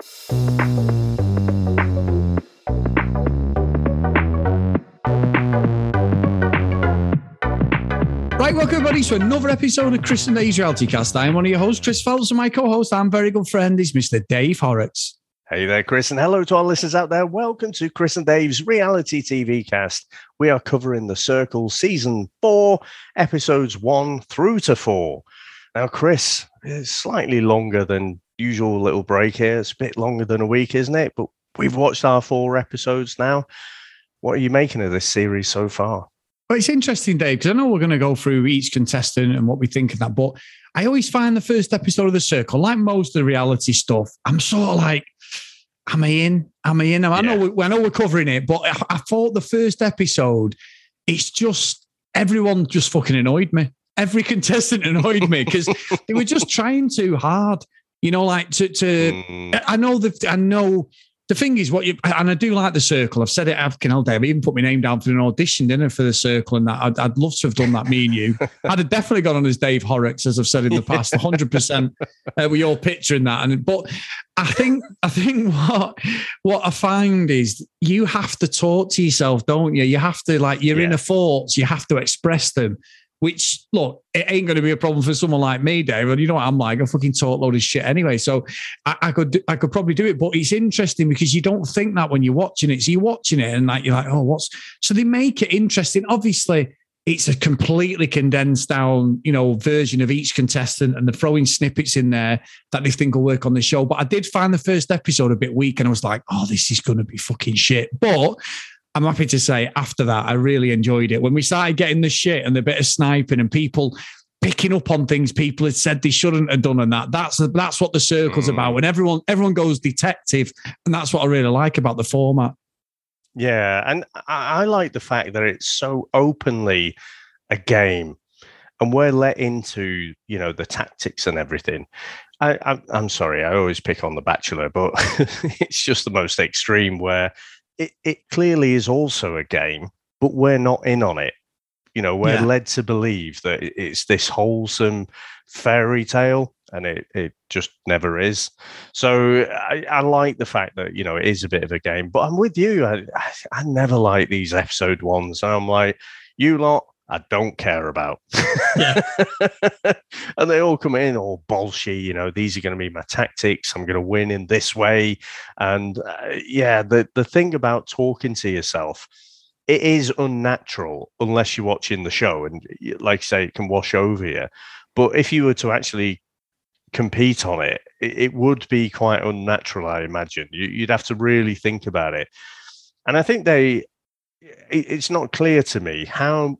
Right, welcome everybody to another episode of Chris and Dave's Reality Cast. I'm one of your hosts, Chris Phelps, and my co-host and very good friend is Mr. Dave Horrocks. Hey there, Chris, and hello to our listeners out there. Welcome to Chris and Dave's Reality TV Cast. We are covering The Circle Season 4, episodes 1 through to 4. Now, Chris, it's slightly longer than usual little break here. It's a bit longer than a week, isn't it? But we've watched our four episodes now. What are you making of this series so far? Well, it's interesting, Dave, because I know we're going to go through each contestant and what we think of that. But I always find the first episode of The Circle, like most of the reality stuff, I'm sort of like, am I in? Am I in? I know, we, I know we're covering it, but I, I thought the first episode, it's just everyone just fucking annoyed me. Every contestant annoyed me because they were just trying too hard. You know, like to to. Mm, I know that I know the thing is what you and I do like the circle. I've said it African all day. I've even put my name down for an audition dinner for the circle, and that I'd, I'd love to have done that. Me and you, I'd have definitely gone on as Dave Horrocks, as I've said in the past, hundred percent. With your picture in that, and but I think I think what what I find is you have to talk to yourself, don't you? You have to like your Yeah. inner thoughts. You have to express them. Which look, it ain't going to be a problem for someone like me, Dave. And you know what I'm like? I fucking talk load of shit anyway. So I, I could I could probably do it, but it's interesting because you don't think that when you're watching it. So you're watching it and like you're like, oh, what's so they make it interesting. Obviously, it's a completely condensed down, you know, version of each contestant, and they're throwing snippets in there that they think will work on the show. But I did find the first episode a bit weak, and I was like, oh, this is going to be fucking shit. But I'm happy to say after that, I really enjoyed it. When we started getting the shit and the bit of sniping and people picking up on things people had said they shouldn't have done and that that's that's what the circle's Mm. about when everyone everyone goes detective and that's what i really like about the format yeah, and I, I like the fact that it's so openly a game, and we're let into you know the tactics and everything. I, I'm, I'm sorry, I always pick on The Bachelor, but it's just the most extreme where it, it clearly is also a game, but we're not in on it. You know, we're Yeah. led to believe that it's this wholesome fairy tale, and it, it just never is. So I, I like the fact that, you know, it is a bit of a game, but I'm with you. I, I, I never like these episode ones. I'm like, you lot, I don't care about. Yeah. and they all come in all bolshy, you know, these are going to be my tactics. I'm going to win in this way. And uh, yeah, the, the thing about talking to yourself, it is unnatural unless you're watching the show. And like I say, it can wash over you. But if you were to actually compete on it, it, it would be quite unnatural, I imagine. You, you'd have to really think about it. And I think they, it, it's not clear to me how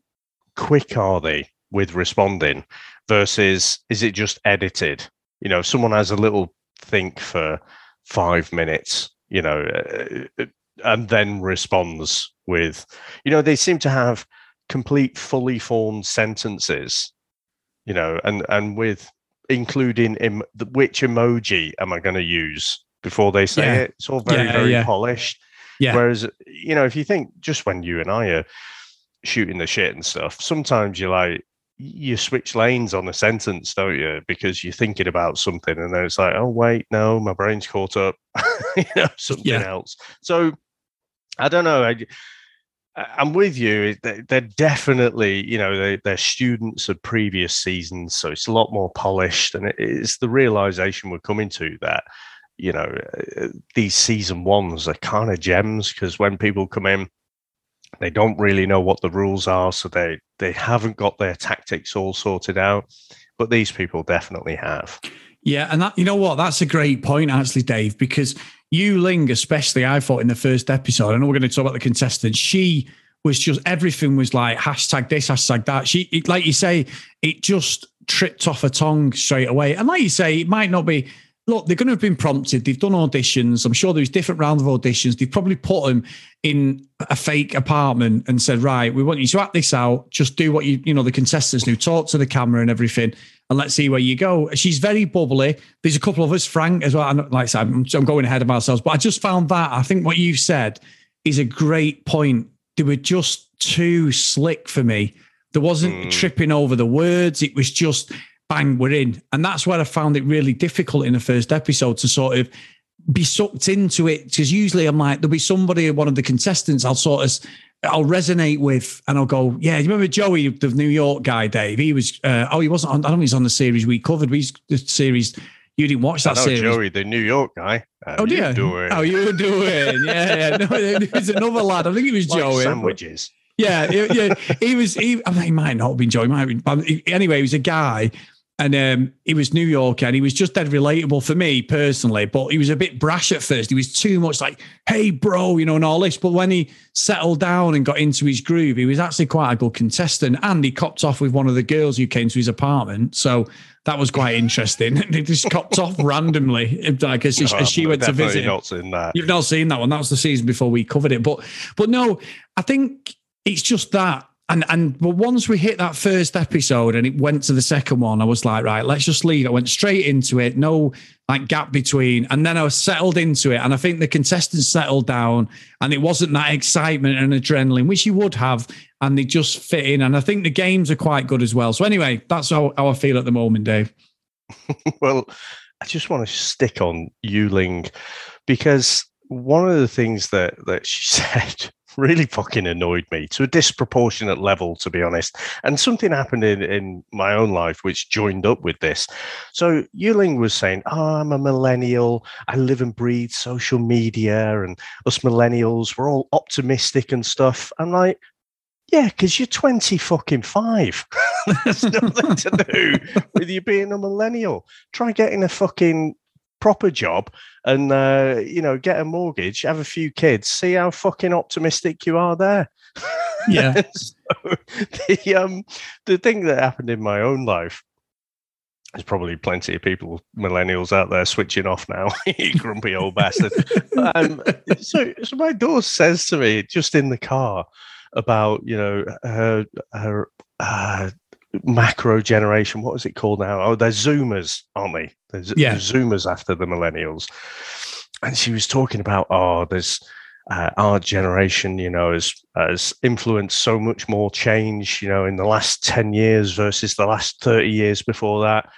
quick are they with responding versus is it just edited? You know, if someone has a little think for five minutes, you know, uh, and then responds with, you know, they seem to have complete, fully formed sentences, you know, and and with including the, which emoji am I going to use before they say Yeah. it? It's all very, Yeah, very yeah. polished. Yeah. Whereas, you know, if you think just when you and I are shooting the shit and stuff, sometimes you like you switch lanes on a sentence, don't you? Because you're thinking about something, and then it's like, oh wait, no, my brain's caught up, you know, something Yeah. else. So I don't know. I, I'm with you. They- They're definitely, you know, they, they're students of previous seasons, so it's a lot more polished, and it's the realization we're coming to that, you know, uh, these season ones are kind of gems because when people come in, they don't really know what the rules are, so they they haven't got their tactics all sorted out. But these people definitely have. Yeah, and that you know what? That's a great point, actually, Dave, because Yu Ling, especially, I thought in the first episode, I know we're going to talk about the contestants, she was just everything was like hashtag this, hashtag that. She like you say, it just tripped off her tongue straight away. And like you say, it might not be look, they're going to have been prompted. They've done auditions. I'm sure there's different rounds of auditions. They've probably put them in a fake apartment and said, right, we want you to act this out. Just do what you, you know, the contestants do, talk to the camera and everything, and let's see where you go. She's very bubbly. There's a couple of us, Frank as well. And like I said, I'm, I'm going ahead of ourselves, but I just found that I think what you said is a great point. They were just too slick for me. There wasn't Mm. tripping over the words. It was just bang, we're in. And that's where I found it really difficult in the first episode to sort of be sucked into it because usually I'm like, there'll be somebody, one of the contestants, I'll sort of, I'll resonate with, and I'll go, yeah. You remember Joey, the New York guy, Dave? He was, uh, oh, he wasn't on. I don't think he's on the series we covered. We the series you didn't watch that I know series. Joey, the New York guy. How oh, dear. Doing? How you doing? Yeah, yeah. No, there's another lad. I think it was like Joey. Sandwiches. Yeah, yeah. He was. He, I mean, he might not have been Joey. Might have been, anyway, he was a guy and um, he was New York and he was just dead relatable for me personally, but he was a bit brash at first. He was too much like, hey, bro, you know, and all this. But when he settled down and got into his groove, he was actually quite a good contestant. And he copped off with one of the girls who came to his apartment. So that was quite interesting. And they just copped off randomly, like as, no, as she went to visit. Not seen that. You've not seen that one. That was the season before we covered it. But but no, I think it's just that and and but once we hit that first episode and it went to the second one, I was like, right, let's just leave. I went straight into it, no like gap between, and then I was settled into it. And I think the contestants settled down, and it wasn't that excitement and adrenaline, which you would have, and they just fit in. And I think the games are quite good as well. So anyway, that's how, how I feel at the moment, Dave. well, I just want to stick on Yuling because one of the things that that she said really fucking annoyed me to a disproportionate level, to be honest. And something happened in, in my own life which joined up with this. So Yuling was saying, Oh, I'm a millennial. I live and breathe social media, and us millennials, we're all optimistic and stuff. I'm like, yeah, because you're 20 fucking five. There's nothing to do with you being a millennial. Try getting a fucking proper job and uh, you know get a mortgage, have a few kids, see how fucking optimistic you are there. Yeah. so the um the thing that happened in my own life there's probably plenty of people, millennials out there, switching off now. you grumpy old bastard. um, so, so my daughter says to me just in the car about you know her her uh, macro generation. What is it called now? Oh, they're Zoomers, aren't they? They're yeah. Zoomers after the millennials. And she was talking about, oh, there's uh, our generation, you know, has has influenced so much more change, you know, in the last ten years versus the last thirty years before that.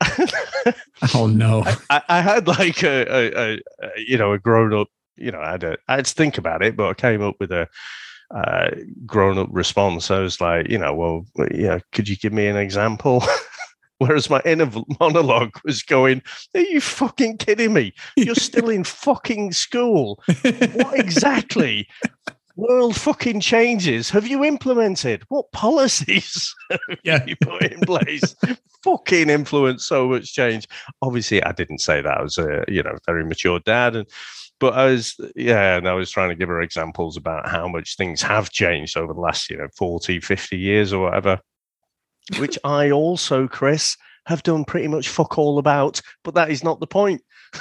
oh no! I, I had like a, a, a, you know a grown up, you know, I had, a, I had to think about it, but I came up with a uh, grown up response. I was like, you know, well, yeah, could you give me an example? Whereas my inner monologue was going, Are you fucking kidding me? You're still in fucking school. What exactly? World fucking changes have you implemented? What policies have yeah. you put in place? fucking influence so much change. Obviously, I didn't say that. I was a you know very mature dad, and but I was, yeah, and I was trying to give her examples about how much things have changed over the last, you know, 40, 50 years or whatever, which I also, Chris, have done pretty much fuck all about, but that is not the point.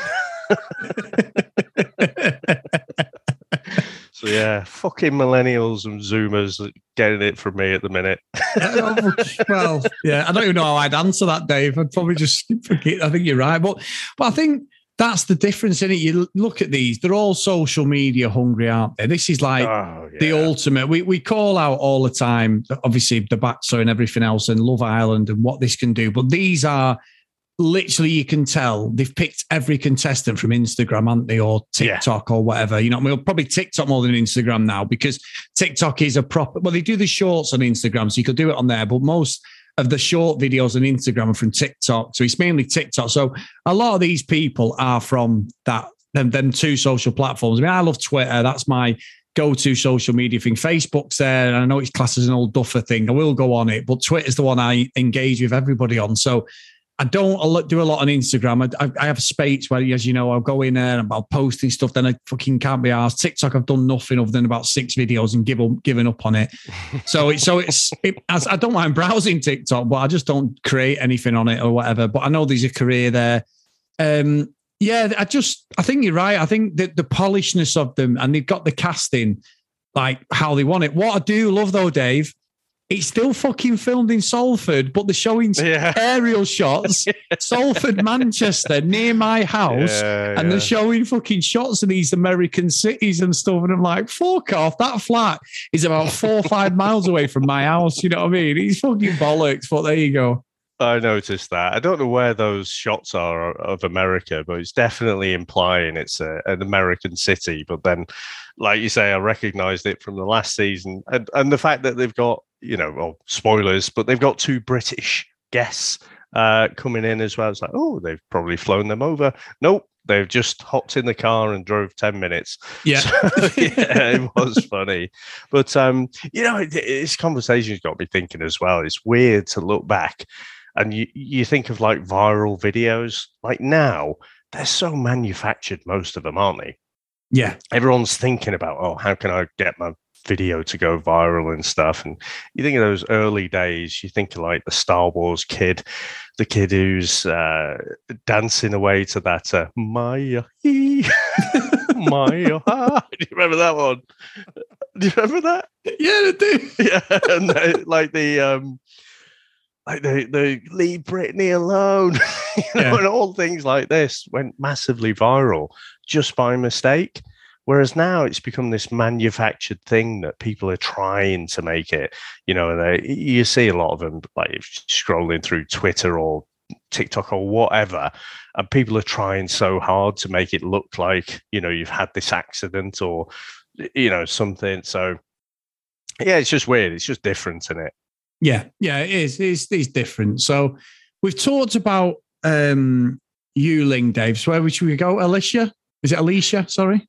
so yeah, fucking millennials and Zoomers getting it from me at the minute. well, yeah, I don't even know how I'd answer that, Dave. I'd probably just forget. I think you're right, but but I think that's the difference in it. You look at these; they're all social media hungry, aren't they? This is like oh, yeah. the ultimate. We we call out all the time, obviously the Bachelor and everything else, and Love Island and what this can do. But these are literally you can tell they've picked every contestant from Instagram, aren't they, or TikTok yeah. or whatever. You know, we'll probably TikTok more than Instagram now because TikTok is a proper. Well, they do the shorts on Instagram, so you could do it on there, but most of the short videos on Instagram and from TikTok. So it's mainly TikTok. So a lot of these people are from that them, them two social platforms. I mean, I love Twitter. That's my go-to social media thing. Facebook's there, and I know it's classed as an old duffer thing. I will go on it, but Twitter's the one I engage with everybody on. So I don't do a lot on Instagram. I, I, have a space where, as you know, I'll go in there and I'll posting stuff. Then I fucking can't be asked. TikTok, I've done nothing other than about six videos and give up, given up on it. so it's so it's it, I don't mind browsing TikTok, but I just don't create anything on it or whatever. But I know there's a career there. Um, yeah, I just I think you're right. I think that the polishness of them and they've got the casting like how they want it. What I do love though, Dave, it's still fucking filmed in Salford, but they're showing yeah. aerial shots, Salford, Manchester, near my house, yeah, and they're showing fucking shots of these American cities and stuff. And I'm like, fuck off. That flat is about four or five miles away from my house. You know what I mean? He's fucking bollocks, but there you go. I noticed that. I don't know where those shots are of America, but it's definitely implying it's a, an American city. But then, like you say, I recognized it from the last season, and and the fact that they've got you know, well, spoilers, but they've got two British guests uh, coming in as well. It's like, oh, they've probably flown them over. Nope, they've just hopped in the car and drove 10 minutes. Yeah. So, yeah, it was funny. But, um, you know, it, this conversation's got me thinking as well. It's weird to look back and you, you think of like viral videos. Like now, they're so manufactured, most of them, aren't they? Yeah. Everyone's thinking about, oh, how can I get my video to go viral and stuff. And you think of those early days, you think of like the Star Wars kid, the kid who's uh, dancing away to that uh, Maya, Maya. Do you remember that one? Do you remember that? Yeah, I do. Yeah, and they, like the um, like the the leave Britney alone, you know, Yeah. and all things like this went massively viral just by mistake. Whereas now it's become this manufactured thing that people are trying to make it. You know, and they, you see a lot of them like scrolling through Twitter or TikTok or whatever, and people are trying so hard to make it look like you know you've had this accident or you know something. So yeah, it's just weird. It's just different, isn't it? Yeah, yeah, it is. It's, it's different. So we've talked about um Yuling, Dave. So where should we go? Alicia? Is it Alicia? Sorry.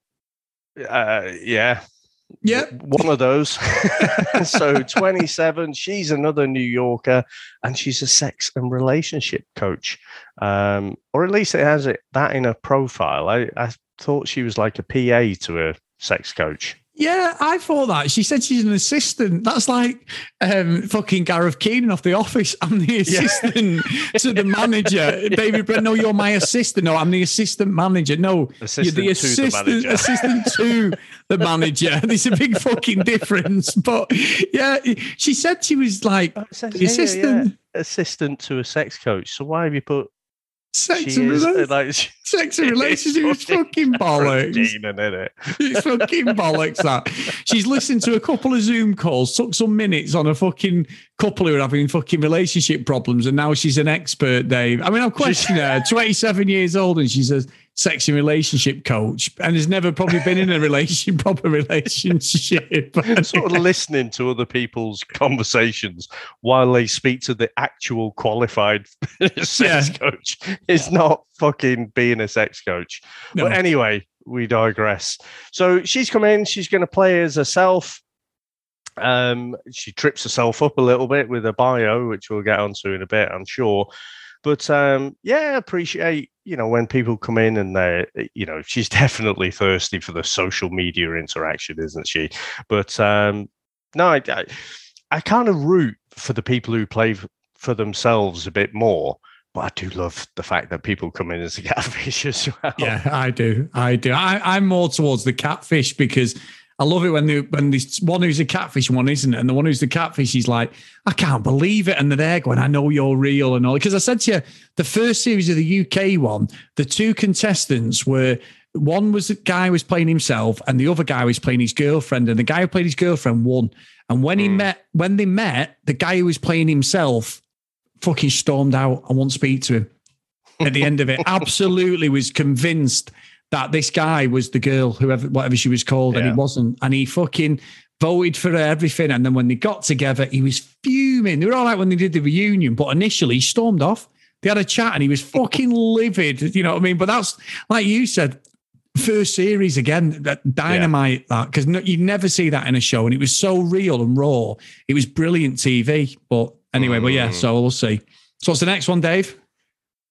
Uh, yeah, Yeah. one of those. so 27, she's another New Yorker, and she's a sex and relationship coach, um, or at least it has it that in her profile. I, I thought she was like a PA to a sex coach. Yeah, I thought that. She said she's an assistant. That's like um, fucking Gareth Keenan off The Office. I'm the assistant to the manager. David Brent, no, you're my assistant. No, I'm the assistant manager. No, Assistant you're the to the assistant assistant to the manager. There's a big fucking difference. But yeah, she said she was like It says the here, yeah, assistant. assistant to a sex coach. So why have you put Sex she and, is uh, rela- like sex and relationship is fucking bollocks. It? It's fucking bollocks that. She's listened to a couple of Zoom calls, took some minutes on a fucking couple who are having fucking relationship problems, and now she's an expert, Dave. I mean, I'm questioning her, 27 years old, and she a sex and relationship coach and has never probably been in a relationship, proper relationship. sort of listening to other people's conversations while they speak to the actual qualified sex Yeah. coach is not fucking being a sex coach. No. But anyway, we digress. So she's come in, she's going to play as herself. Um, she trips herself up a little bit with a bio, which we'll get onto in a bit, I'm sure. But um, yeah, appreciate you know when people come in and they, you know, she's definitely thirsty for the social media interaction, isn't she? But um, no, I, I, I kind of root for the people who play for themselves a bit more. But I do love the fact that people come in as a catfish as well. Yeah, I do. I do. I, I'm more towards the catfish because I love it when the when this one who's a catfish one isn't, and the one who's the catfish, is like, I can't believe it, and they're there going, I know you're real and all. Because I said to you, the first series of the UK one, the two contestants were one was the guy who was playing himself, and the other guy was playing his girlfriend, and the guy who played his girlfriend won. And when he Mm. met, when they met, the guy who was playing himself fucking stormed out. I won't speak to him at the end of it. Absolutely was convinced that this guy was the girl, whoever, whatever she was called, and he wasn't. And he fucking voted for her, everything. And then when they got together, he was fuming. They were all right when they did the reunion, but initially he stormed off. They had a chat and he was fucking livid. You know what I mean? But that's like you said, first series again, that dynamite that because no, you never see that in a show, and it was so real and raw. It was brilliant TV. But anyway, but yeah, Mm. so we'll see. So what's the next one, Dave?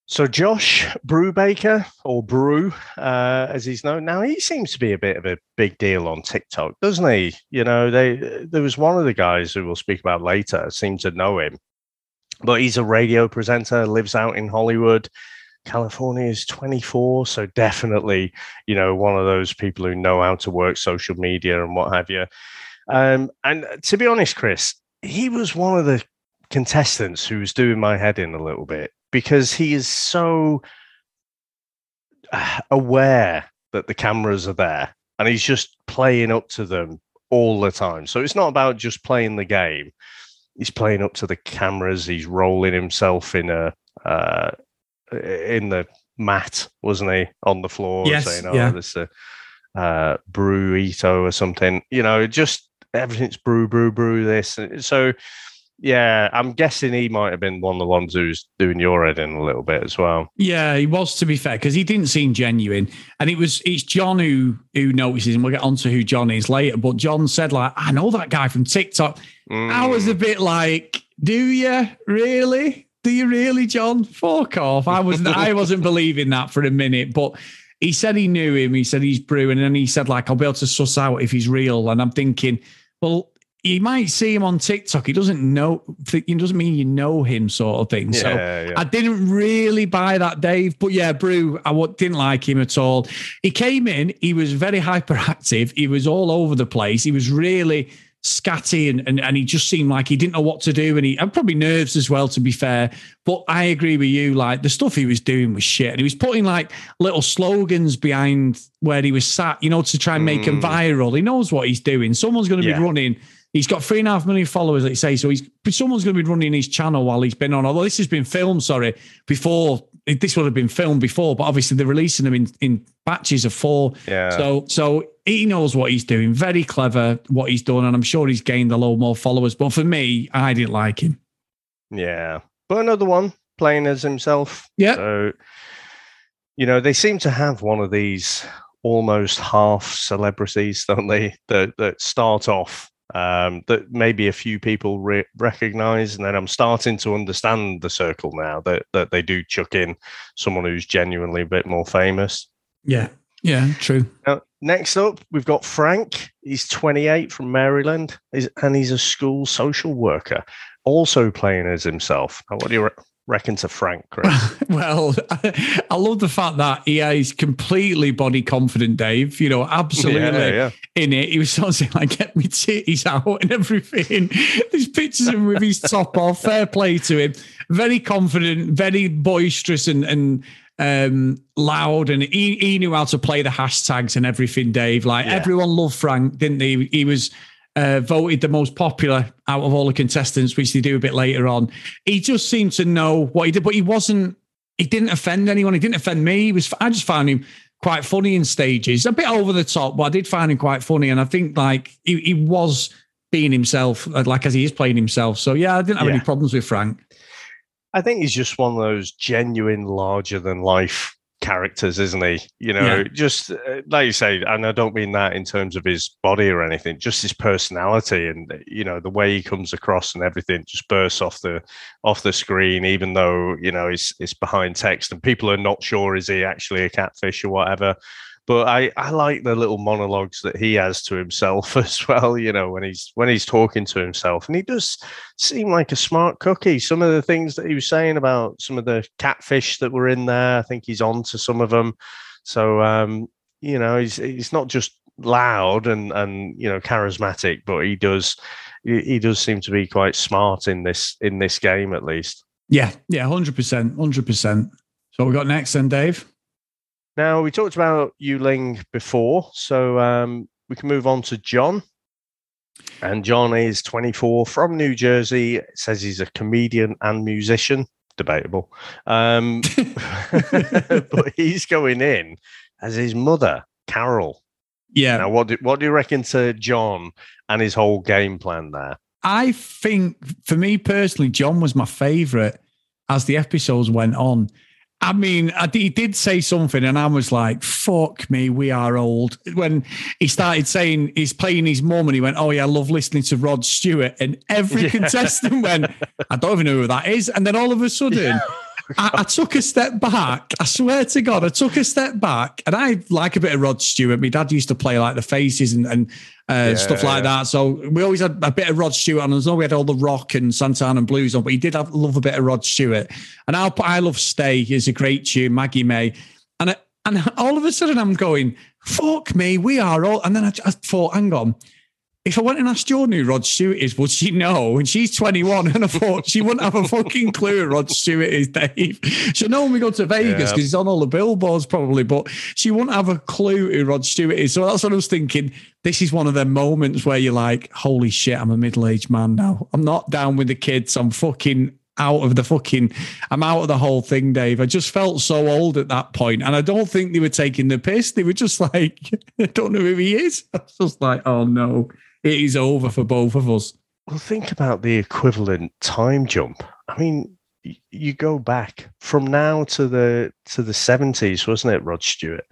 So Josh Brubaker, or Brew, uh, as he's known now, he seems to be a bit of a big deal on TikTok, doesn't he? You know, they there was one of the guys who we'll speak about later seemed to know him, but he's a radio presenter, lives out in Hollywood. California is 24, so definitely, you know, one of those people who know how to work social media and what have you. Um, and to be honest, Chris, he was one of the contestants who was doing my head in a little bit because he is so aware that the cameras are there and he's just playing up to them all the time. So it's not about just playing the game. he's playing up to the cameras. He's rolling himself in a uh, in the mat, wasn't he, on the floor, yes, saying, "Oh, yeah. this is a uh, burrito or something." You know, just everything's brew, brew, brew. This, so yeah, I'm guessing he might have been one of the ones who's doing your head in a little bit as well. Yeah, he was to be fair because he didn't seem genuine, and it was it's John who who notices, and we'll get onto who John is later. But John said like, "I know that guy from TikTok." Mm. I was a bit like, "Do you really? Do you really, John? Fuck off!" I wasn't I wasn't believing that for a minute, but he said he knew him. He said he's brewing, and then he said like, "I'll be able to suss out if he's real." And I'm thinking, well you might see him on TikTok. He doesn't know. It doesn't mean you know him, sort of thing. Yeah, so yeah. I didn't really buy that, Dave. But yeah, Brew, I didn't like him at all. He came in. He was very hyperactive. He was all over the place. He was really scatty and, and and he just seemed like he didn't know what to do and he and probably nerves as well to be fair but i agree with you like the stuff he was doing was shit and he was putting like little slogans behind where he was sat you know to try and make him Mm. viral he knows what he's doing someone's going to Yeah. be running He's got three and a half million followers, let's say. So he's someone's going to be running his channel while he's been on. Although this has been filmed, sorry, before this would have been filmed before, but obviously they're releasing them in, in batches of four. Yeah. So so he knows what he's doing. Very clever what he's done, and I'm sure he's gained a lot more followers. But for me, I didn't like him. Yeah. But another one playing as himself. Yeah. So, you know, they seem to have one of these almost half celebrities, don't they? That that start off um, that maybe a few people re- recognize, and then I'm starting to understand the circle now that that they do chuck in someone who's genuinely a bit more famous. Yeah. Yeah, true. Now, next up, we've got Frank. He's 28 from Maryland, He's- and he's a school social worker, also playing as himself. Now, what do you re- reckon to Frank, Chris? Well, I love the fact that he is completely body confident, Dave. You know, absolutely Yeah, yeah. in it. He was sort of saying, like, get me titties out and everything. There's pictures of him with his top off. Fair play to him. Very confident, very boisterous and and um loud and he, he knew how to play the hashtags and everything dave like Yeah. everyone loved frank didn't they he was uh, voted the most popular out of all the contestants which they do a bit later on. He just seemed to know what he did but he wasn't he didn't offend anyone. He didn't offend me. He was i just found him quite funny in stages a bit over the top but i did find him quite funny. And i think like he, he was being himself uh, like as he is playing himself. So yeah i didn't have any problems with frank. I think he's just one of those genuine, larger than life characters, isn't he? You know, Yeah. just uh, like you say, and I don't mean that in terms of his body or anything, just his personality and you know the way he comes across and everything just bursts off the off the screen, even though you know it's it's behind text and people are not sure is he actually a catfish or whatever. But I, I like the little monologues that he has to himself as well. You know when he's when he's talking to himself, and he does seem like a smart cookie. Some of the things that he was saying about some of the catfish that were in there, I think he's on to some of them. So um, you know, he's he's not just loud and and you know charismatic, but he does he, does seem to be quite smart in this in this game at least. yeah yeah 100% 100% so we got next then dave Now we talked about Yuling before, so um, we can move on to John. And John is 24 from New Jersey. It says he's a comedian and musician. Debatable. Um, but he's going in as his mother, Carol. yeah Now, what do, what do you reckon to John and his whole game plan there? I think for me personally, John was my favorite as the episodes went on. I mean, I, he did say something, and I was like, "Fuck me, we are old." When he started saying he's playing his mum, and he went, "Oh yeah, I love listening to Rod Stewart," and every Yeah. contestant went, "I don't even know who that is," and then all of a sudden. I, I took a step back. I swear to God, I took a step back, and I like a bit of Rod Stewart. My dad used to play like the faces and and uh, Yeah, stuff like that. So we always had a bit of Rod Stewart on. As though we had all the rock and Santana and blues on, but he did have, love a bit of Rod Stewart. And I'll put I Love Stay is a great tune, Maggie May. And I, and all of a sudden I'm going, fuck me, we are all. And then I, I thought, hang on, if I went and asked Jordan who Rod Stewart is, would she know? And she's 21, and I thought she wouldn't have a fucking clue who Rod Stewart is, Dave. She'll know when we go to Vegas because yeah. he's on all the billboards probably, but she wouldn't have a clue who Rod Stewart is. So that's what I was thinking. This is one of them moments where you're like, holy shit, I'm a middle aged man now. I'm not down with the kids. I'm fucking out of the fucking, I'm out of the whole thing, Dave. I just felt so old at that point, and I don't think they were taking the piss. They were just like, I don't know who he is. I was just like, oh no, it is over for both of us. Well, think about the equivalent time jump. I mean, you go back from now to the to the seventies, wasn't it, Rod Stewart?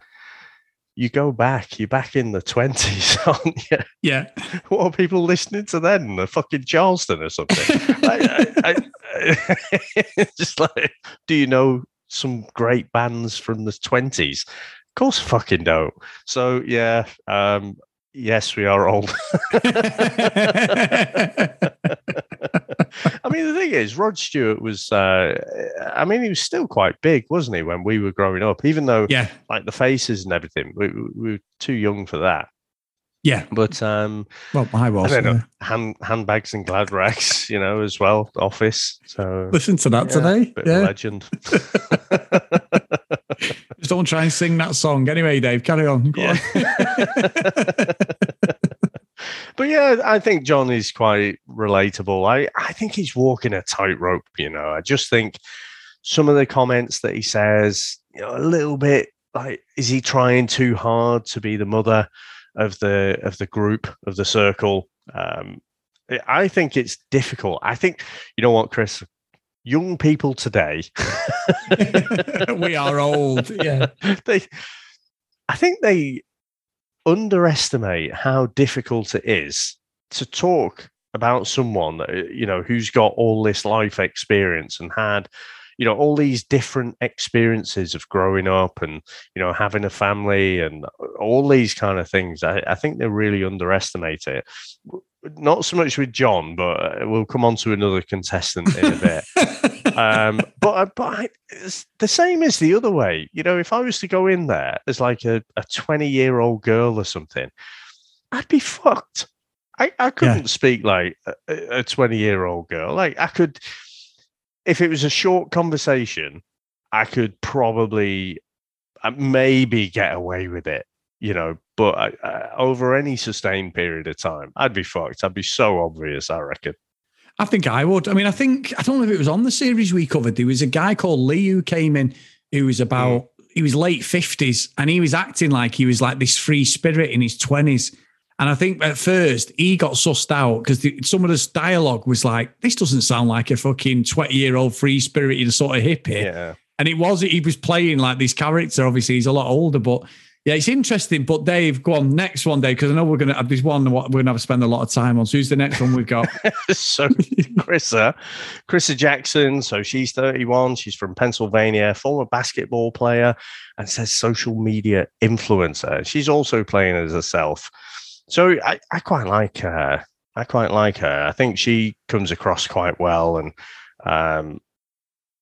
You go back, you're back in the twenties, aren't you? Yeah. What are people listening to then? The fucking Charleston or something? I, I, just like, do you know some great bands from the twenties? Of course, fucking don't. So yeah, um, yes, we are old. I mean, the thing is, Rod Stewart was, uh, I mean, he was still quite big, wasn't he, when we were growing up, even though, yeah, like the faces and everything, we, we were too young for that. Yeah, but um, well, I was. I know, hand, handbags and glad rags, you know, as well. Office. So listen to that yeah, today. yeah, legend. Just don't try and sing that song. Anyway, Dave, carry on. Go yeah. on. but yeah, I think John is quite relatable. I, I think he's walking a tightrope, you know. I just think some of the comments that he says, you know, a little bit like, is he trying too hard to be the mother? of the of the group of the circle. Um, I think it's difficult. I think you know what, Chris. Young people today, we are old. Yeah, they. I think they underestimate how difficult it is to talk about someone you know who's got all this life experience and had you know all these different experiences of growing up and you know having a family and all these kind of things i, I think they really underestimate it not so much with john but uh, we'll come on to another contestant in a bit um, but uh, but I, it's the same as the other way you know if i was to go in there as like a, a 20 year old girl or something i'd be fucked I, I couldn't yeah. speak like a 20 year old girl. Like I could, if it was a short conversation, I could probably uh, maybe get away with it, you know. But uh, over any sustained period of time, I'd be fucked. I'd be so obvious. I reckon. I think I would. I mean, I think I don't know if it was on the series we covered. There was a guy called Lee who came in who was about mm. he was late fifties and he was acting like he was like this free spirit in his twenties. And I think at first he got sussed out because some of this dialogue was like, this doesn't sound like a fucking 20 year old free spirited sort of hippie. Yeah. And it was, he was playing like this character. Obviously, he's a lot older, but yeah, it's interesting. But Dave, go on, next one, Dave, because I know we're going to have this one we're going to have to spend a lot of time on. So who's the next one we've got? so Chrissa, Chrissa Jackson. So she's 31. She's from Pennsylvania, former basketball player, and says social media influencer. She's also playing as herself. So I, I quite like her. I quite like her. I think she comes across quite well. And um,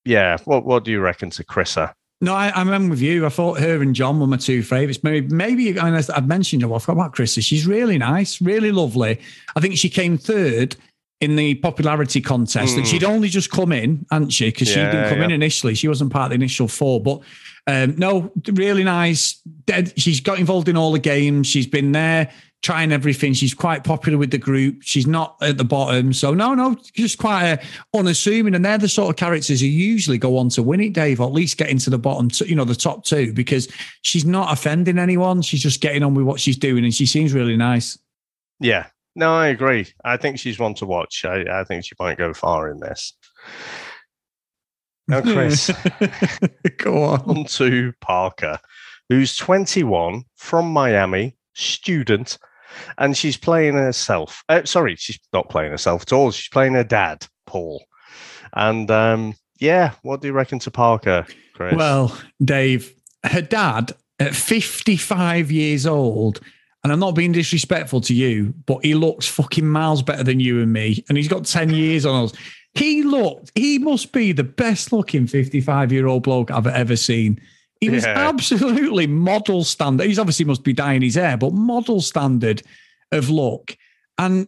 yeah, what what do you reckon to Chrissa? No, I, I'm with you. I thought her and John were my two favourites. Maybe, maybe I mean, I've mentioned her. I forgot about Chrissa. She's really nice, really lovely. I think she came third in the popularity contest, mm. and she'd only just come in, hadn't she? Because yeah, she didn't come yeah. in initially. She wasn't part of the initial four, but um, no, really nice. Dead. She's got involved in all the games. She's been there trying everything. She's quite popular with the group. She's not at the bottom. So no, no, just quite uh, unassuming. And they're the sort of characters who usually go on to win it, Dave, or at least get into the bottom, two, you know, the top two, because she's not offending anyone. She's just getting on with what she's doing, and she seems really nice. Yeah, no, I agree. I think she's one to watch. I, I think she might go far in this. Now, Chris, go on. on to Parker, who's 21 from Miami, student and she's playing herself. Uh, sorry, she's not playing herself at all. She's playing her dad, Paul. And um, yeah, what do you reckon to Parker, Chris? Well, Dave, her dad at 55 years old, and I'm not being disrespectful to you, but he looks fucking miles better than you and me, and he's got 10 years on us. He looked, he must be the best looking 55 year old bloke I've ever seen. He was yeah. absolutely model standard. He's obviously must be dyeing his hair, but model standard of look. And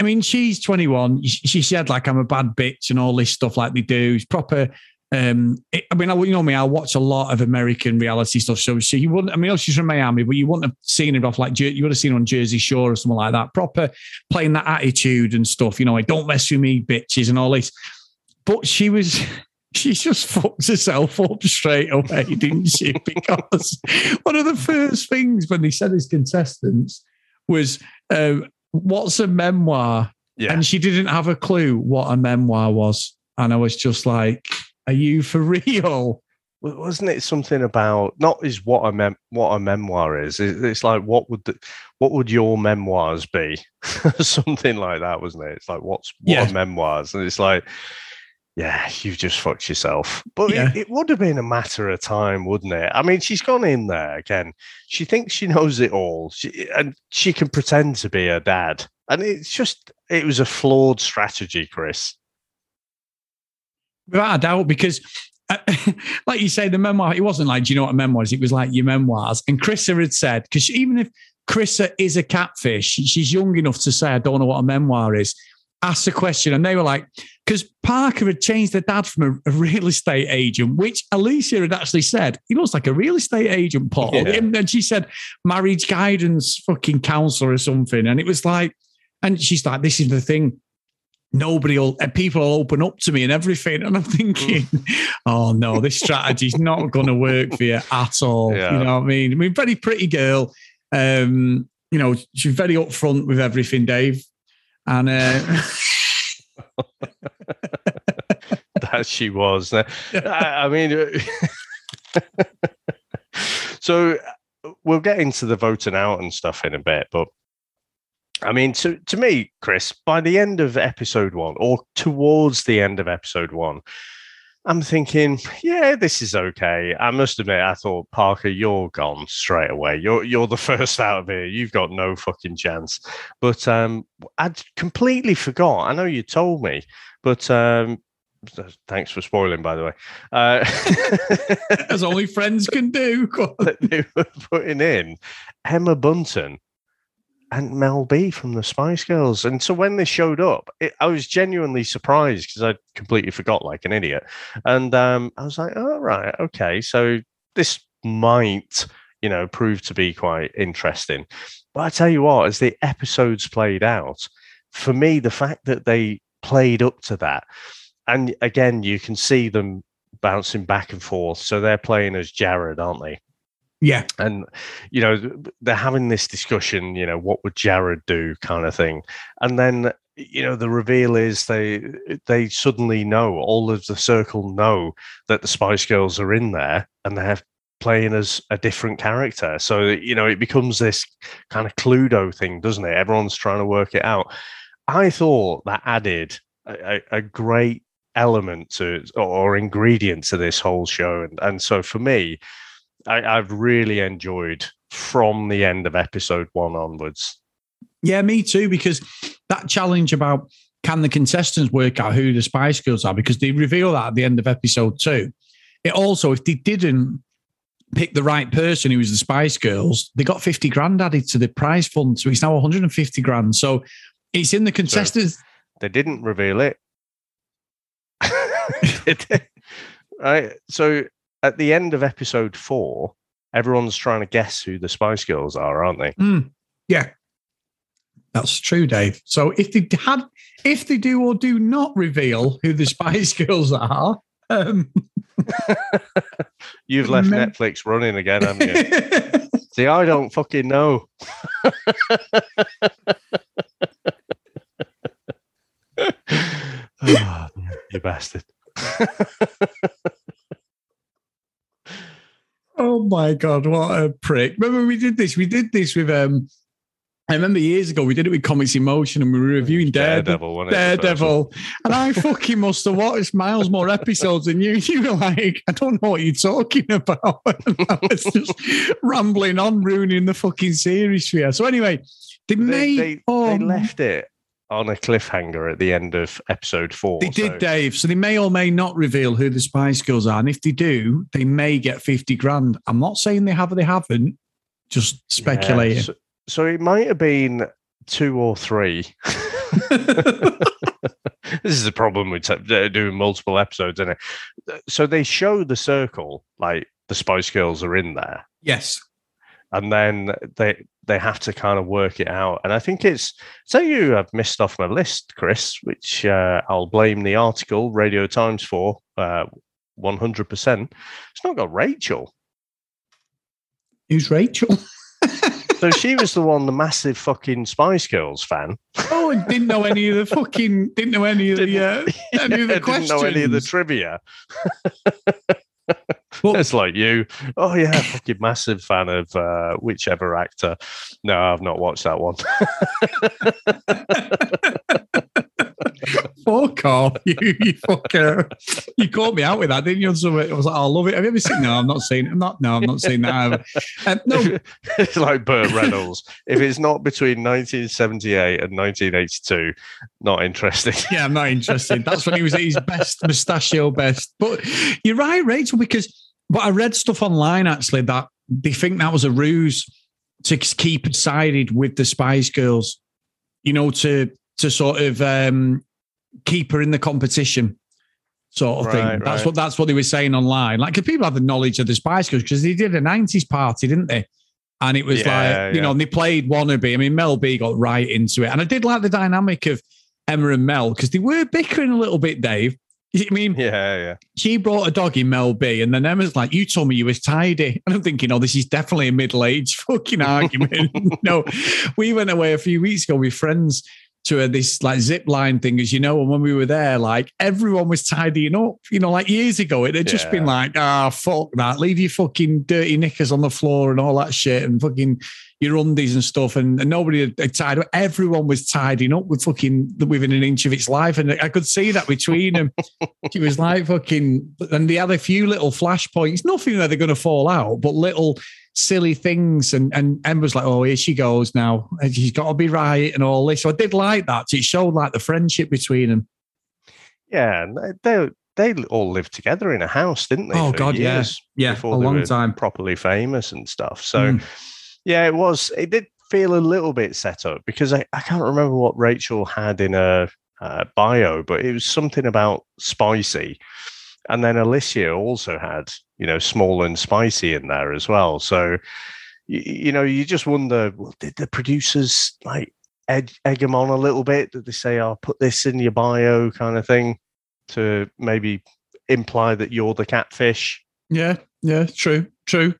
I mean, she's 21. She said like I'm a bad bitch and all this stuff like they do. It's proper. Um, it, I mean, I, you know me. I watch a lot of American reality stuff. So she wouldn't. I mean, she's from Miami, but you wouldn't have seen it off like you would have seen on Jersey Shore or something like that. Proper playing that attitude and stuff. You know, like don't mess with me, bitches, and all this. But she was. She just fucked herself up straight away, didn't she? Because one of the first things when they said his contestants was, um, what's a memoir? Yeah. And she didn't have a clue what a memoir was. And I was just like, are you for real? Wasn't it something about not is what a mem- what a memoir is? It's like what would the, what would your memoirs be? something like that, wasn't it? It's like what's what Yeah. are memoirs? And it's like, yeah, you've just fucked yourself. But Yeah. it, it would have been a matter of time, wouldn't it? I mean, she's gone in there again. She thinks she knows it all, she, and she can pretend to be her dad. And it's just, it was a flawed strategy, Chris. Without a doubt, because uh, like you say, the memoir, it wasn't like, do you know what a memoir is? It was like your memoirs. And Chrissa had said, because even if Chrissa is a catfish, she's young enough to say, I don't know what a memoir is. Ask the question. And they were like, because Parker had changed the dad from a, a real estate agent, which Alicia had actually said, he looks like a real estate agent, Paul. Yeah. And then she said, marriage guidance fucking counselor or something. And it was like, and she's like, this is the thing. Nobody will, and people will open up to me and everything. And I'm thinking, oh no, this strategy's not going to work for you at all. Yeah. You know what I mean? I mean, very pretty girl. Um, you know, she's very upfront with everything, Dave. And uh, that she was. I, I mean, uh, so uh, we'll get into the voting out and stuff in a bit, but I mean, to to me, Chris, by the end of episode one, or towards the end of episode one, I'm thinking, yeah, this is okay. I must admit, I thought Parker, you're gone straight away. You're you're the first out of here. You've got no fucking chance. But um, I'd completely forgot. I know you told me, but um, thanks for spoiling, by the way. Uh, as only friends can do. that they were putting in Emma Bunton and Mel B from the Spice Girls. And so when they showed up, it, I was genuinely surprised because I completely forgot like an idiot. And um, I was like, oh, right, okay. So this might, you know, prove to be quite interesting. But I tell you what, as the episodes played out, for me, the fact that they played up to that, and again, you can see them bouncing back and forth. So they're playing as Jared, aren't they? Yeah. and you know they're having this discussion you know what would jared do kind of thing and then you know the reveal is they they suddenly know all of the circle know that the spice girls are in there and they're playing as a different character so you know it becomes this kind of cluedo thing doesn't it everyone's trying to work it out i thought that added a, a, a great element to or ingredient to this whole show and, and so for me I, I've really enjoyed from the end of episode one onwards. Yeah, me too, because that challenge about can the contestants work out who the Spice Girls are, because they reveal that at the end of episode two. It also, if they didn't pick the right person who was the Spice Girls, they got 50 grand added to the prize fund. So it's now 150 grand. So it's in the contestants. They didn't reveal it. Did right. So at the end of episode four, everyone's trying to guess who the Spice Girls are, aren't they? Mm, yeah. That's true, Dave. So if they had, if they do or do not reveal who the Spice Girls are, um, You've left Netflix running again, haven't you? See, I don't fucking know. Ah, you bastard. Oh my god, what a prick! Remember we did this? We did this with um. I remember years ago we did it with Comics in Motion and we were reviewing Daredevil. Daredevil, wasn't it, the first one? Daredevil, and I fucking must have watched miles more episodes than you. You were like, I don't know what you're talking about. I was just rambling on, ruining the fucking series for you. So anyway, they, They, made they, they left it on a cliffhanger at the end of episode four. They did, Dave. So they may or may not reveal who the Spice Girls are, and if they do, they may get fifty grand. I'm not saying they have or they haven't. Just speculating. Yeah, so, so it might have been two or three. this is a problem with t- uh, doing multiple episodes, isn't it? So they show the circle, like the Spice Girls are in there. Yes. And then they they have to kind of work it out. And I think it's so you have missed off my list, Chris, which uh, I'll blame the article Radio Times for. Uh, 100%. It's not got Rachel. Who's Rachel? so she was the one, the massive fucking Spice Girls fan. Oh, and didn't know any of the fucking, didn't know any of the, uh, any yeah, of the questions. Didn't know any of the trivia. It's like you. Oh yeah, fucking massive fan of uh, whichever actor. No, I've not watched that one. Fuck off, you, you fucker! You caught me out with that, didn't you? So I was like, I love it. Have you ever seen? No, I'm not seeing. I'm not. No, I'm not seeing that. Um, no, it's like Burt Reynolds. if it's not between 1978 and 1982, not interested. Yeah, I'm not interested. That's when he was at his best, mustachio best. But you're right, Rachel, because but I read stuff online actually that they think that was a ruse to keep sided with the Spice Girls, you know, to to sort of um, keep her in the competition, sort of Right, thing. That's right. what that's what they were saying online. Like, people have the knowledge of the Spice Girls because they did a '90s party, didn't they? And it was Yeah, like, you yeah. know, and they played wannabe. I mean, Mel B got right into it, and I did like the dynamic of Emma and Mel because they were bickering a little bit, Dave. I mean, Yeah, yeah. she brought a dog in Mel B, and then Emma's like, "You told me you was tidy," and I'm thinking, "Oh, this is definitely a middle-aged fucking argument." no, we went away a few weeks ago with friends to a, this like zip line thing, as you know, and when we were there, like everyone was tidying up. You know, like years ago, it had just Yeah. been like, "Ah, fuck that, leave your fucking dirty knickers on the floor and all that shit, and fucking." Your undies and stuff, and, and nobody had, had tied up. Everyone was tidying up with fucking within an inch of its life, and I could see that between them. She was like fucking, and they had a few little flashpoints. Nothing that they're going to fall out, but little silly things. And and Emma's like, oh, here she goes now. And she's got to be right and all this. So I did like that. It showed like the friendship between them. Yeah, and they they all lived together in a house, didn't they? Oh, God, yeah. Yeah, before a long time. properly famous and stuff. So Mm. yeah, it was. It did feel a little bit set up because I, I can't remember what Rachel had in her uh, bio, but it was something about spicy, and then Alicia also had you know small and spicy in there as well. So you, you know you just wonder, well, did the producers like egg, egg them on a little bit? Did they say, "I'll put this in your bio," kind of thing, to maybe imply that you're the catfish? Yeah, yeah, true, true.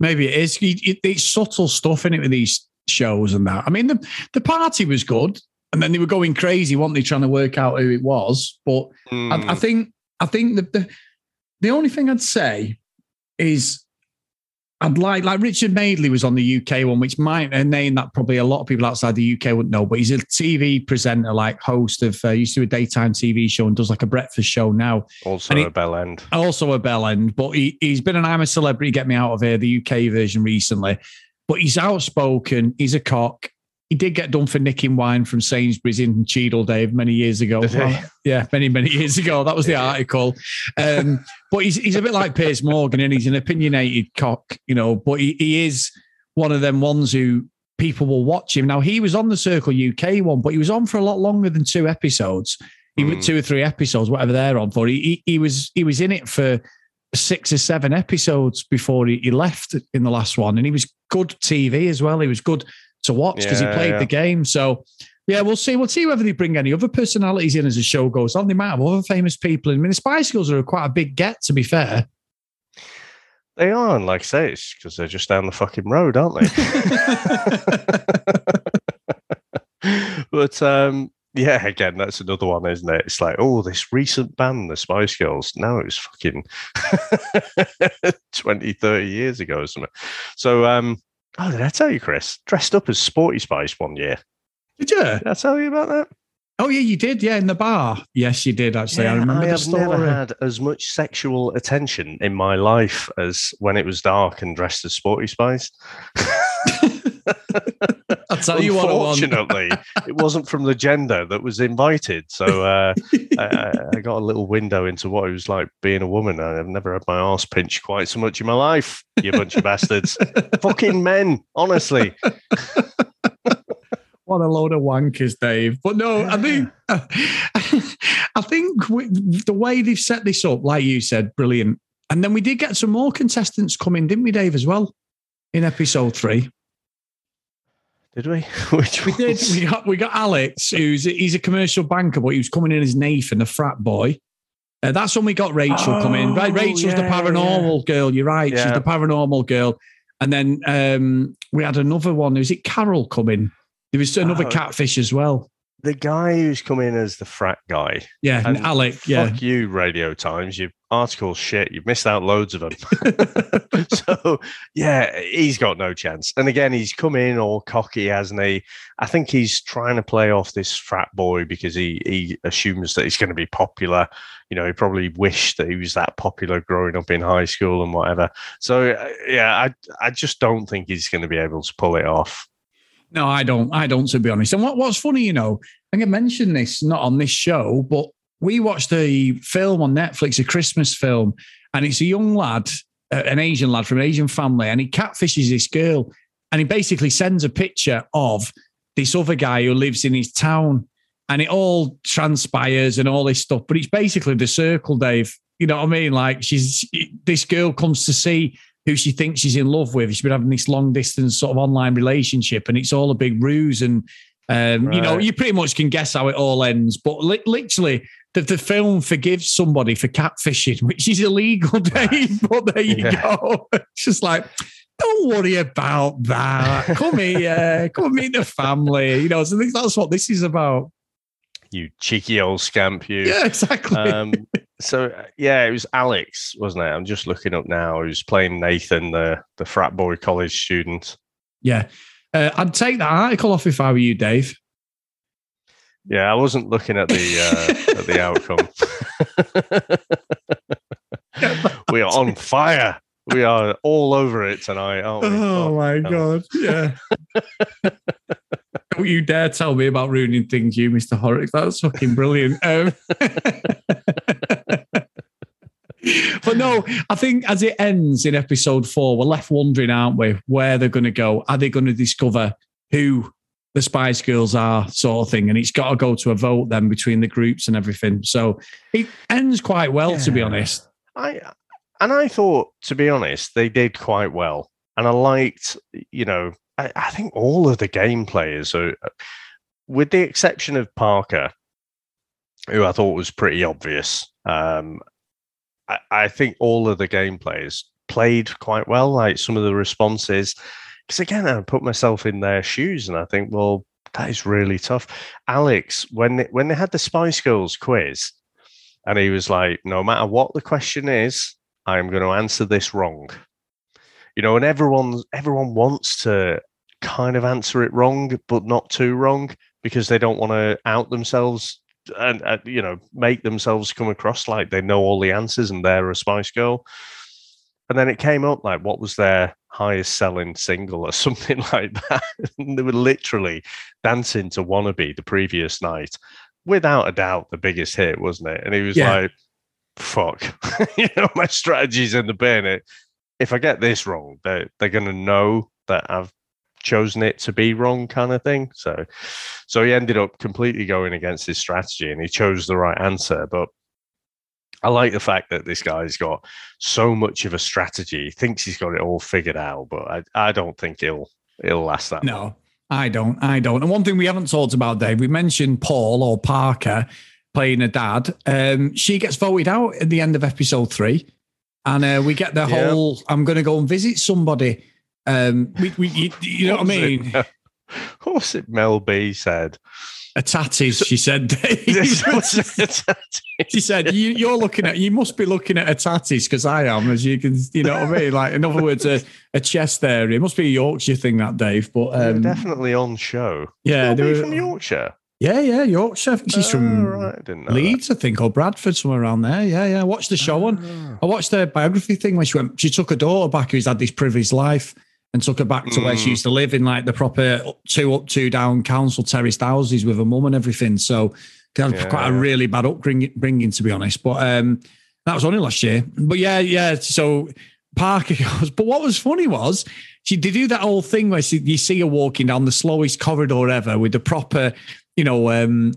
Maybe it is. It, it- it's subtle stuff in it with these shows and that. I mean, the the party was good, and then they were going crazy, weren't they, trying to work out who it was? But I, I Mm, think I think the, the the only thing I'd say is I'd like like Richard Madeley was on the UK one, which might a name that probably a lot of people outside the UK wouldn't know, but he's a TV presenter, like host of uh, used to do a daytime TV show and does like a breakfast show now also and he- a bell end. also a bell end, but he, he's been an I'm a Celebrity, Get Me Out of Here, the UK version recently. But he's outspoken, he's a cock. He did get done for nicking wine from Sainsbury's in Cheadle, Dave, many years ago. Well, yeah, many, many years ago. That was the article. Um, but he's, he's a bit like Piers Morgan and he's an opinionated cock, you know, but he, he is one of them ones who people will watch him. Now, he was on the Circle UK one, but he was on for a lot longer than two episodes. He Mm. went two or three episodes, whatever they're on for. He, he, he was he was in it for six or seven episodes before he, he left in the last one, and he was good TV as well. He was good to watch because Yeah, he played yeah. the game. So yeah, we'll see. We'll see whether they bring any other personalities in as the show goes on. They might have other famous people. I mean, the Spice Girls are quite a big get, to be fair. They are, and like I say, it's because they're just down the fucking road, aren't they? but um, yeah, again, that's another one, isn't it? It's like, oh, this recent band, the Spice Girls. Now it was fucking 20, 30 years ago or something. So, um, oh, did I tell you, Chris? Dressed up as Sporty Spice one year. Did you? Did I tell you about that? Oh yeah, you did. Yeah, in the bar. Yes, you did. Actually, I remember the story. I've never had as much sexual attention in my life as when it was dark and dressed as Sporty Spice. I'll tell you what. Unfortunately, it wasn't from the gender that was invited. So uh, I, I, I got a little window into what it was like being a woman. I've never had my arse pinched quite so much in my life. You bunch of bastards, fucking men. Honestly, What a load of wankers, Dave. But no, I think I think the way they've set this up, like you said, brilliant. And then we did get some more contestants coming, didn't we, Dave, as well, in episode three. Did we? Which we did. We got we got Alex, who's he's a commercial banker, but he was coming in as Nathan, the frat boy. Uh, that's when we got Rachel oh, coming. Right, Rachel's yeah, the paranormal yeah. girl. You're right. Yeah. She's the paranormal girl. And then um, we had another one. Was it Carol coming? There was another oh, catfish as well. The guy who's coming as the frat guy. Yeah, and Alec. Fuck yeah. you, Radio Times. You article shit. You've missed out loads of them. so yeah, he's got no chance. And again, he's come in all cocky, hasn't he? I think he's trying to play off this frat boy because he he assumes that he's going to be popular you know, he probably wished that he was that popular growing up in high school and whatever. So uh, yeah, I I just don't think he's going to be able to pull it off. No, I don't. I don't, to be honest. And what, what's funny, you know, I think I mentioned this not on this show, but we watched a film on Netflix, a Christmas film, and it's a young lad, uh, an Asian lad from an Asian family, and he catfishes this girl, and he basically sends a picture of this other guy who lives in his town and it all transpires and all this stuff. But it's basically the circle, Dave. You know what I mean? Like she's this girl comes to see who she thinks she's in love with. She's been having this long distance sort of online relationship, and it's all a big ruse. And um, right. you know, you pretty much can guess how it all ends. But li- literally, the, the film forgives somebody for catfishing, which is illegal, Dave. But there you yeah. go. It's just like. Don't worry about that. Come here, come meet the family. You know, so that's what this is about you cheeky old scamp, you. Yeah, exactly. Um, so uh, yeah, it was Alex, wasn't it? I'm just looking up now. Who's playing Nathan, the the frat boy college student? Yeah, uh, I'd take that article off if I were you, Dave. Yeah, I wasn't looking at the uh, at the outcome. we are on fire. We are all over it tonight, aren't we? Oh, oh my god! Yeah. Don't you dare tell me about ruining things, you, Mr. Horrocks. That's fucking brilliant. Um, but no, I think as it ends in episode four, we're left wondering, aren't we, where they're going to go? Are they going to discover who the Spice Girls are, sort of thing? And it's got to go to a vote then between the groups and everything. So it ends quite well, yeah. to be honest. I and I thought, to be honest, they did quite well. And I liked, you know, I, I think all of the game players are, with the exception of Parker, who I thought was pretty obvious. Um, I, I, think all of the game players played quite well. Like some of the responses, because again, I put myself in their shoes, and I think, well, that is really tough. Alex, when they, when they had the Spice Girls quiz, and he was like, no matter what the question is, I'm going to answer this wrong you know, and everyone everyone wants to kind of answer it wrong, but not too wrong because they don't want to out themselves and uh, you know make themselves come across like they know all the answers and they're a Spice Girl. And then it came up like what was their highest selling single or something like that. and they were literally dancing to Wannabe the previous night. Without a doubt, the biggest hit, wasn't it? And he was yeah. like, fuck, you know, my strategy's in the bin if I get this wrong, they're they're going to know that I've chosen it to be wrong, kind of thing. So, so he ended up completely going against his strategy, and he chose the right answer. But I like the fact that this guy's got so much of a strategy. He thinks he's got it all figured out, but I, I don't think he'll he'll last that. No, long. I don't. I don't. And one thing we haven't talked about, Dave, we mentioned Paul or Parker playing a dad. Um, she gets voted out at the end of episode three and uh, we get the yeah. whole I'm going to go and visit somebody. Um, we, we you, you know what, what I mean? It, what was it Mel B said? A tatties, she said. she said, you, are looking at, you must be looking at a tatties because I am, as you can, you know what I mean? Like, in other words, a, a chest area. It must be a Yorkshire thing, that Dave. But um, definitely on show. Yeah, they were from Yorkshire. Yeah, yeah, Yorkshire. I think she's oh, from right. I Leeds, that. I think, or Bradford, somewhere around there. Yeah, yeah. I watched the show on. Oh. I watched the biography thing when she went. She took her daughter back, who's had this privileged life, and took her back to mm. where she mm. used to live in like the proper two up, two down council terraced houses with her mum and everything. So had yeah. quite a really bad upbringing, bringing, to be honest. But um, that was only last year. But yeah, yeah. So Parker goes, but what was funny was she did do that whole thing where she, you see her walking down the slowest corridor ever with the proper, you know, um,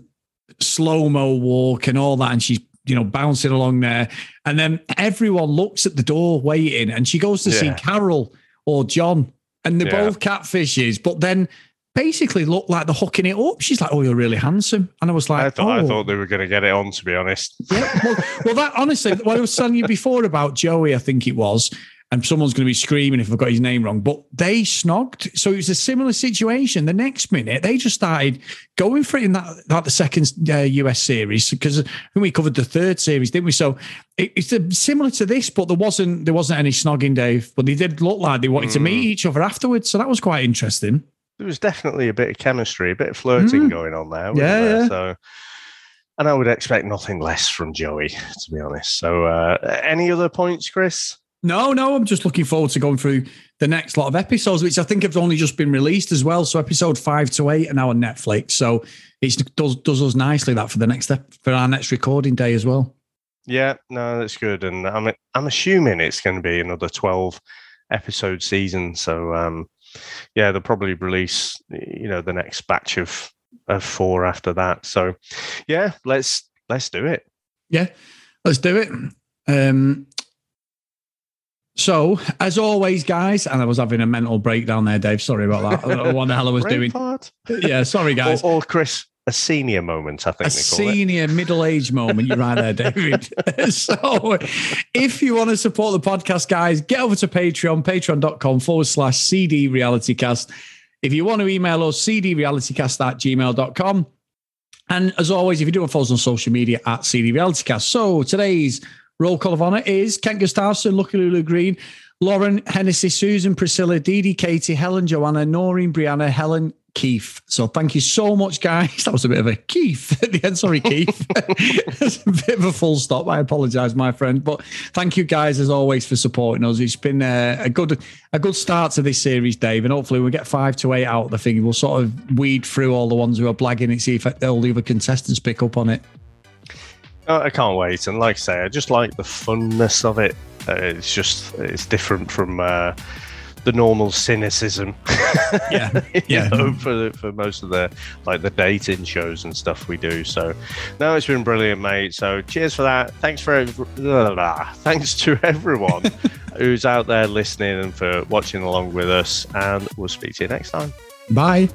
slow mo walk and all that, and she's you know bouncing along there, and then everyone looks at the door waiting, and she goes to yeah. see Carol or John, and they're yeah. both catfishes, but then basically look like they're hooking it up. She's like, "Oh, you're really handsome," and I was like, "I thought, oh. I thought they were going to get it on." To be honest, yeah. Well, well, that honestly, what I was telling you before about Joey, I think it was, and someone's going to be screaming if I've got his name wrong, but they snogged. So it was a similar situation. The next minute, they just started going for it in that, that the second uh, US series because we covered the third series, didn't we? So it, it's a, similar to this, but there wasn't there wasn't any snogging, Dave. But they did look like they wanted mm. to meet each other afterwards, so that was quite interesting there was definitely a bit of chemistry, a bit of flirting mm. going on there. Yeah, there? yeah. So, and I would expect nothing less from Joey, to be honest. So, uh, any other points, Chris? No, no. I'm just looking forward to going through the next lot of episodes, which I think have only just been released as well. So, episode five to eight are now on Netflix. So, it does does us nicely that for the next for our next recording day as well. Yeah, no, that's good. And I'm I'm assuming it's going to be another twelve episode season. So, um, yeah, they'll probably release you know the next batch of of four after that. So yeah, let's let's do it. Yeah, let's do it. Um, so, as always, guys, and I was having a mental breakdown there, Dave. Sorry about that. I don't know what the hell I was doing. Part. Yeah, sorry, guys. Or, or, Chris, a senior moment, I think. A senior middle age moment. You're right there, David. so if you want to support the podcast, guys, get over to Patreon, patreon.com forward slash CD realitycast. If you want to email us, cdrealitycast at gmail.com. And as always, if you do want to follow us on social media at CD Realitycast. So today's roll call of honor is Kent Gustafson, Lucky Lulu Green, Lauren, Hennessy, Susan, Priscilla, Dee Katie, Helen, Joanna, Noreen, Brianna, Helen, Keith. So thank you so much, guys. That was a bit of a Keith at the end. Sorry, Keith. It's a bit of a full stop. I apologise, my friend. But thank you guys as always for supporting us. It's been a, a, good a good start to this series, Dave. And hopefully we'll get five to eight out of the thing. We'll sort of weed through all the ones who are blagging it, see if all the other contestants pick up on it. I can't wait. And like I say, I just like the funness of it. Uh, it's just it's different from. Uh, the normal cynicism. Yeah, yeah. know, for for most of the like the dating shows and stuff we do. So, no, it's been brilliant, mate. So, cheers for that. Thanks for blah, blah, thanks to everyone who's out there listening and for watching along with us. And we'll speak to you next time. Bye.